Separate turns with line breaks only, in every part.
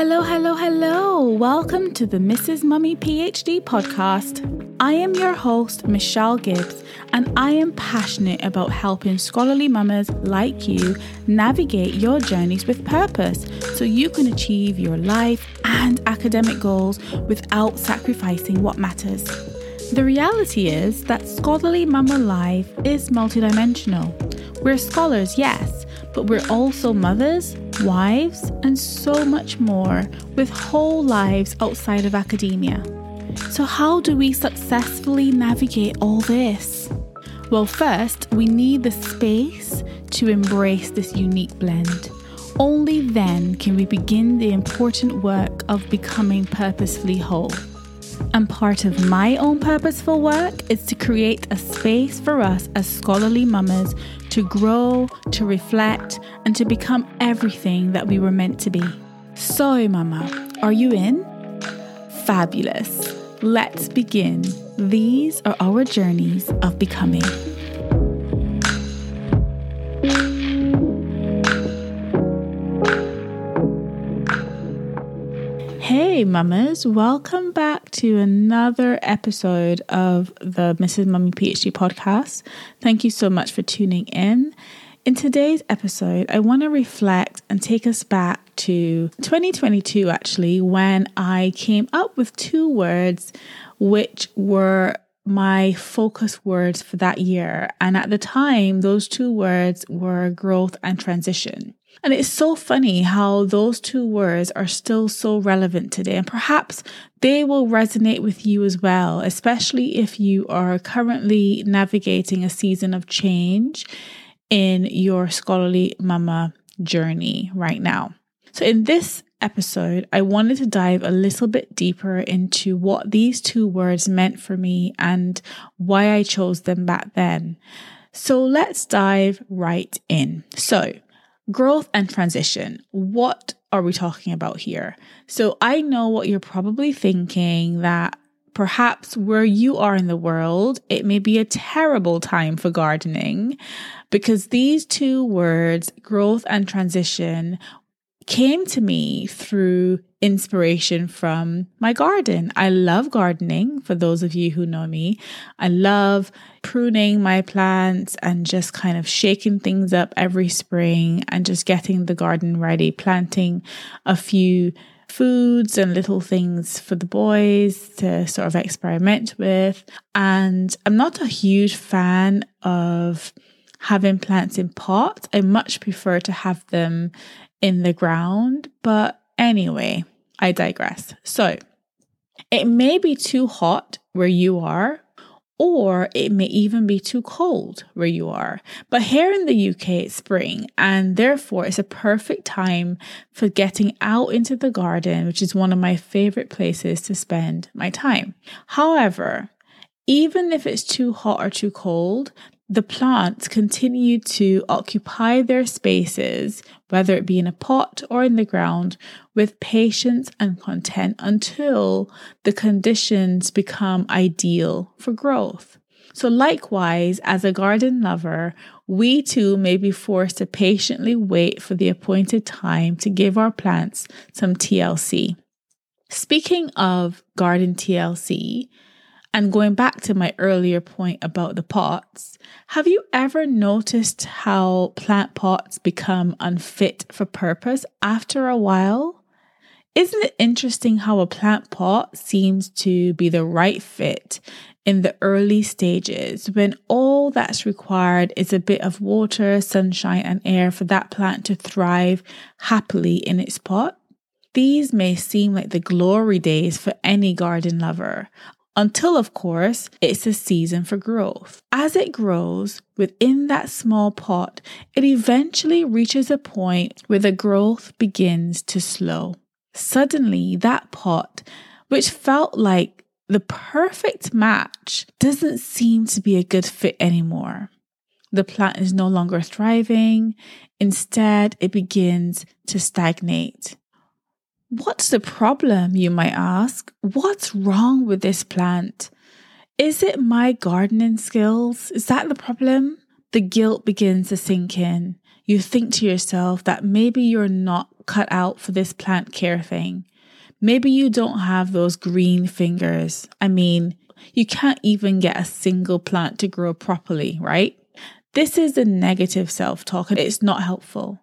Hello, hello, hello. Welcome to the Mrs. Mummy PhD podcast. I am your host, Michelle Gibbs, and I am passionate about helping scholarly mamas like you navigate your journeys with purpose so you can achieve your life and academic goals without sacrificing what matters. The reality is that scholarly mama life is multidimensional. We're scholars, yes, but we're also mothers, wives, and so much more with whole lives outside of academia. So, how do we successfully navigate all this? Well, first, we need the space to embrace this unique blend. Only then can we begin the important work of becoming purposefully whole. And part of my own purposeful work is to create a space for us as scholarly mamas to grow, to reflect, and to become everything that we were meant to be. So, mama, are you in? Fabulous. Let's begin. These are our journeys of becoming. Hey, mamas, welcome back to another episode of the Mrs. Mummy PhD podcast. Thank you so much for tuning in. In today's episode, I want to reflect and take us back to 2022, actually, when I came up with two words which were my focus words for that year. And at the time, those two words were growth and transition. And it's so funny how those two words are still so relevant today. And perhaps they will resonate with you as well, especially if you are currently navigating a season of change in your scholarly mama journey right now. So, in this episode, I wanted to dive a little bit deeper into what these two words meant for me and why I chose them back then. So, let's dive right in. So, Growth and transition. What are we talking about here? So I know what you're probably thinking that perhaps where you are in the world, it may be a terrible time for gardening because these two words, growth and transition, came to me through inspiration from my garden. I love gardening, for those of you who know me. I love pruning my plants and just kind of shaking things up every spring and just getting the garden ready, planting a few foods and little things for the boys to sort of experiment with. And I'm not a huge fan of having plants in pots. I much prefer to have them in the ground. But anyway, I digress. So it may be too hot where you are, or it may even be too cold where you are. But here in the UK, it's spring, and therefore it's a perfect time for getting out into the garden, which is one of my favorite places to spend my time. However, even if it's too hot or too cold, the plants continue to occupy their spaces, whether it be in a pot or in the ground, with patience and content until the conditions become ideal for growth. So, likewise, as a garden lover, we too may be forced to patiently wait for the appointed time to give our plants some TLC. Speaking of garden TLC, and going back to my earlier point about the pots, have you ever noticed how plant pots become unfit for purpose after a while? Isn't it interesting how a plant pot seems to be the right fit in the early stages when all that's required is a bit of water, sunshine, and air for that plant to thrive happily in its pot? These may seem like the glory days for any garden lover, until, of course, it's a season for growth. As it grows within that small pot, it eventually reaches a point where the growth begins to slow. Suddenly, that pot, which felt like the perfect match, doesn't seem to be a good fit anymore. The plant is no longer thriving. Instead, it begins to stagnate. What's the problem, you might ask? What's wrong with this plant? Is it my gardening skills? Is that the problem? The guilt begins to sink in. You think to yourself that maybe you're not cut out for this plant care thing. Maybe you don't have those green fingers. I mean, you can't even get a single plant to grow properly, right? This is the negative self talk and it's not helpful.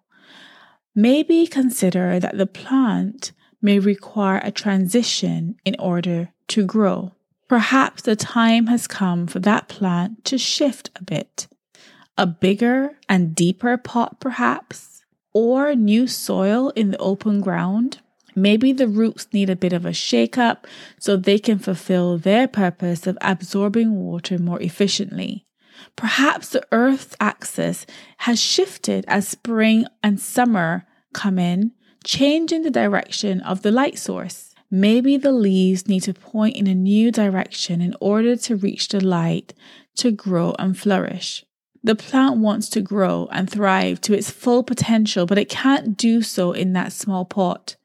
Maybe consider that the plant may require a transition in order to grow. Perhaps the time has come for that plant to shift a bit. A bigger and deeper pot, perhaps, or new soil in the open ground. Maybe the roots need a bit of a shake up so they can fulfill their purpose of absorbing water more efficiently. Perhaps the Earth's axis has shifted as spring and summer come in, changing the direction of the light source. Maybe the leaves need to point in a new direction in order to reach the light to grow and flourish. The plant wants to grow and thrive to its full potential, but it can't do so in that small pot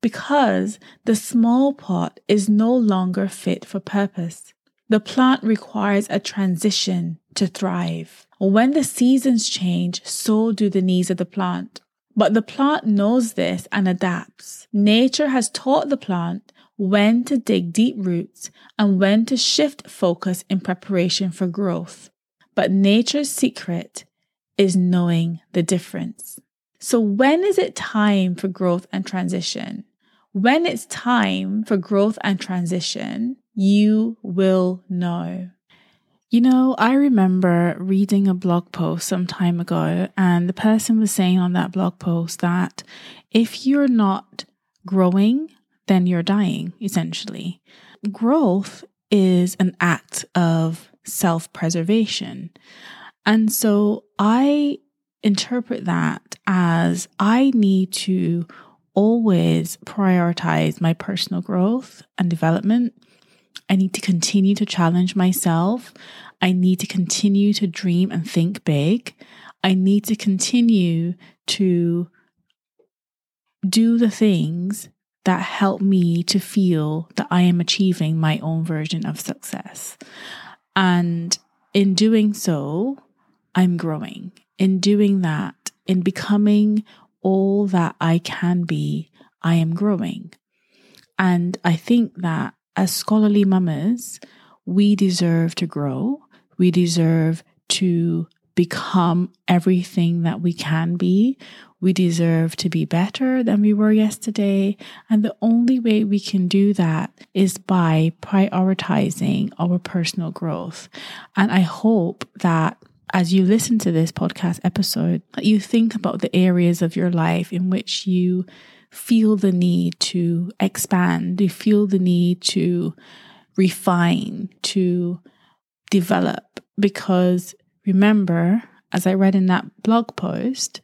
because the small pot is no longer fit for purpose. The plant requires a transition to thrive. When the seasons change, so do the needs of the plant. But the plant knows this and adapts. Nature has taught the plant when to dig deep roots and when to shift focus in preparation for growth. But nature's secret is knowing the difference. So, when is it time for growth and transition? When it's time for growth and transition, you will know. You know, I remember reading a blog post some time ago, and the person was saying on that blog post that if you're not growing, then you're dying, essentially. Growth is an act of self preservation. And so I interpret that as I need to always prioritize my personal growth and development I need to continue to challenge myself. I need to continue to dream and think big. I need to continue to do the things that help me to feel that I am achieving my own version of success. And in doing so, I'm growing. In doing that, in becoming all that I can be, I am growing. And I think that as scholarly mamas, we deserve to grow. We deserve to become everything that we can be. We deserve to be better than we were yesterday. And the only way we can do that is by prioritizing our personal growth. And I hope that as you listen to this podcast episode, you think about the areas of your life in which you feel the need to expand, you feel the need to refine, to develop. Because remember, as I read in that blog post,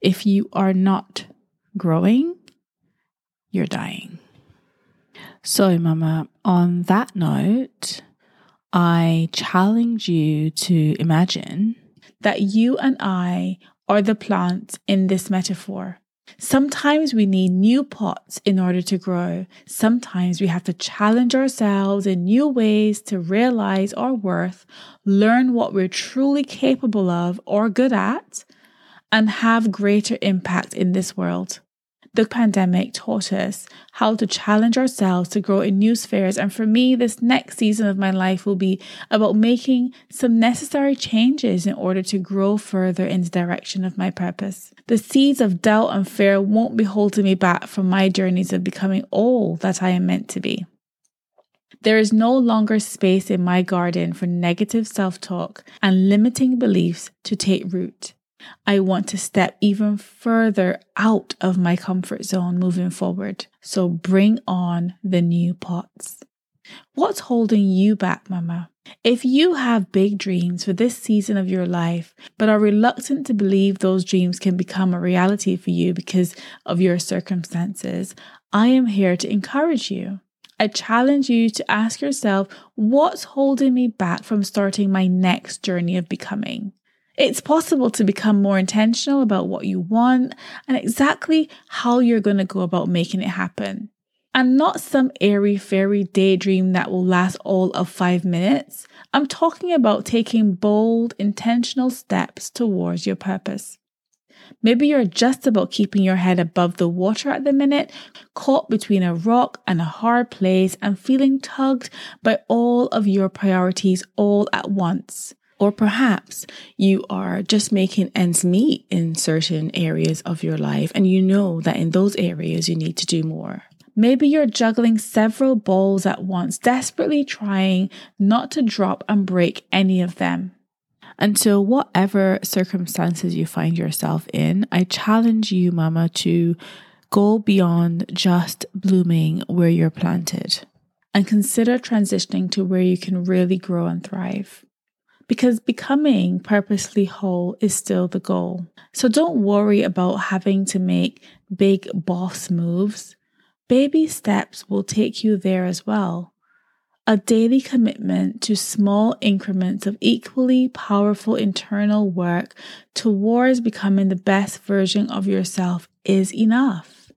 if you are not growing, you're dying. So, Mama, on that note, I challenge you to imagine that you and I are the plants in this metaphor. Sometimes we need new pots in order to grow. Sometimes we have to challenge ourselves in new ways to realize our worth, learn what we're truly capable of or good at, and have greater impact in this world. The pandemic taught us how to challenge ourselves to grow in new spheres. And for me, this next season of my life will be about making some necessary changes in order to grow further in the direction of my purpose. The seeds of doubt and fear won't be holding me back from my journeys of becoming all that I am meant to be. There is no longer space in my garden for negative self talk and limiting beliefs to take root. I want to step even further out of my comfort zone moving forward. So bring on the new pots. What's holding you back, Mama? If you have big dreams for this season of your life, but are reluctant to believe those dreams can become a reality for you because of your circumstances, I am here to encourage you. I challenge you to ask yourself what's holding me back from starting my next journey of becoming? It's possible to become more intentional about what you want and exactly how you're going to go about making it happen. And not some airy fairy daydream that will last all of five minutes. I'm talking about taking bold, intentional steps towards your purpose. Maybe you're just about keeping your head above the water at the minute, caught between a rock and a hard place and feeling tugged by all of your priorities all at once. Or perhaps you are just making ends meet in certain areas of your life and you know that in those areas you need to do more. Maybe you're juggling several balls at once, desperately trying not to drop and break any of them. Until whatever circumstances you find yourself in, I challenge you, Mama, to go beyond just blooming where you're planted and consider transitioning to where you can really grow and thrive because becoming purposely whole is still the goal. So don't worry about having to make big boss moves. Baby steps will take you there as well. A daily commitment to small increments of equally powerful internal work towards becoming the best version of yourself is enough.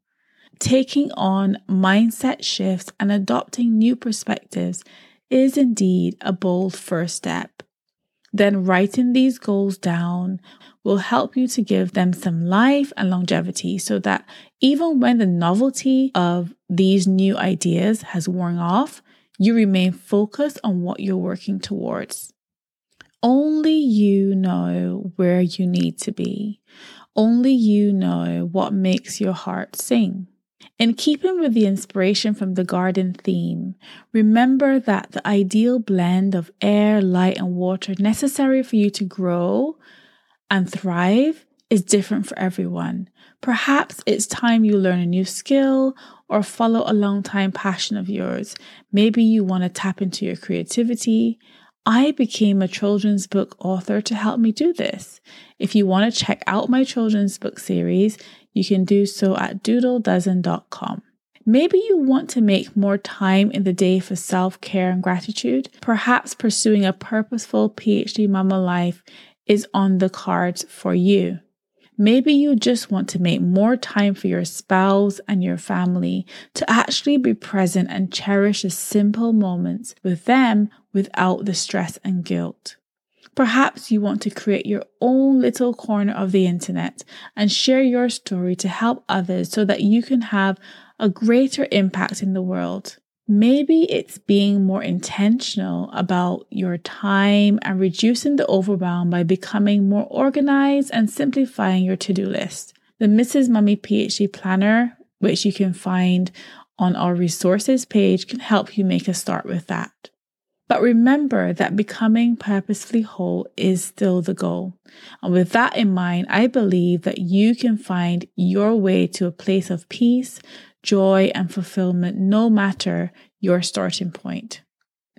Taking on mindset shifts and adopting new perspectives is indeed a bold first step. Then writing these goals down will help you to give them some life and longevity so that even when the novelty of these new ideas has worn off, you remain focused on what you're working towards. Only you know where you need to be. Only you know what makes your heart sing. In keeping with the inspiration from the garden theme, remember that the ideal blend of air, light, and water necessary for you to grow and thrive is different for everyone. Perhaps it's time you learn a new skill or follow a long time passion of yours. Maybe you want to tap into your creativity. I became a children's book author to help me do this. If you want to check out my children's book series, you can do so at doodledozen.com. Maybe you want to make more time in the day for self care and gratitude. Perhaps pursuing a purposeful PhD mama life is on the cards for you. Maybe you just want to make more time for your spouse and your family to actually be present and cherish the simple moments with them without the stress and guilt. Perhaps you want to create your own little corner of the internet and share your story to help others so that you can have a greater impact in the world. Maybe it's being more intentional about your time and reducing the overwhelm by becoming more organized and simplifying your to do list. The Mrs. Mummy PhD Planner, which you can find on our resources page, can help you make a start with that. But remember that becoming purposefully whole is still the goal. And with that in mind, I believe that you can find your way to a place of peace, joy, and fulfillment no matter your starting point.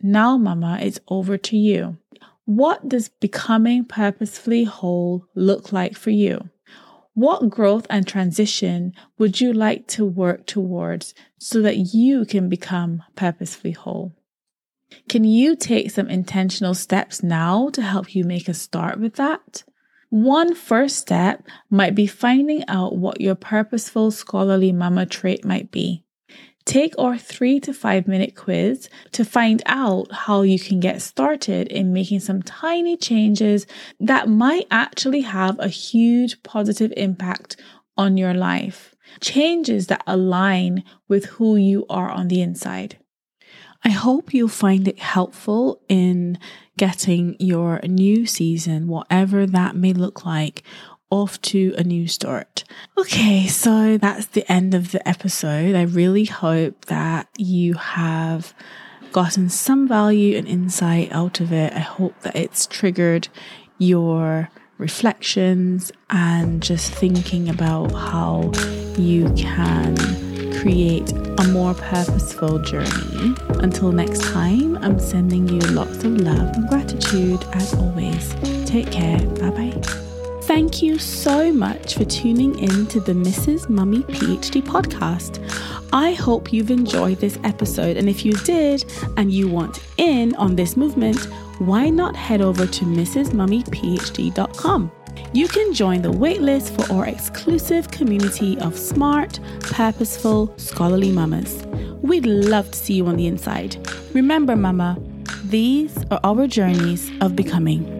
Now, Mama, it's over to you. What does becoming purposefully whole look like for you? What growth and transition would you like to work towards so that you can become purposefully whole? Can you take some intentional steps now to help you make a start with that? One first step might be finding out what your purposeful scholarly mama trait might be. Take our three to five minute quiz to find out how you can get started in making some tiny changes that might actually have a huge positive impact on your life. Changes that align with who you are on the inside. I hope you'll find it helpful in getting your new season, whatever that may look like, off to a new start. Okay, so that's the end of the episode. I really hope that you have gotten some value and insight out of it. I hope that it's triggered your reflections and just thinking about how you can create a more purposeful journey. Until next time, I'm sending you lots of love and gratitude as always. Take care. Bye bye. Thank you so much for tuning in to the Mrs. Mummy PhD podcast. I hope you've enjoyed this episode, and if you did and you want in on this movement, why not head over to mrsmummyphd.com? You can join the waitlist for our exclusive community of smart, purposeful, scholarly mamas. We'd love to see you on the inside. Remember, mama, these are our journeys of becoming.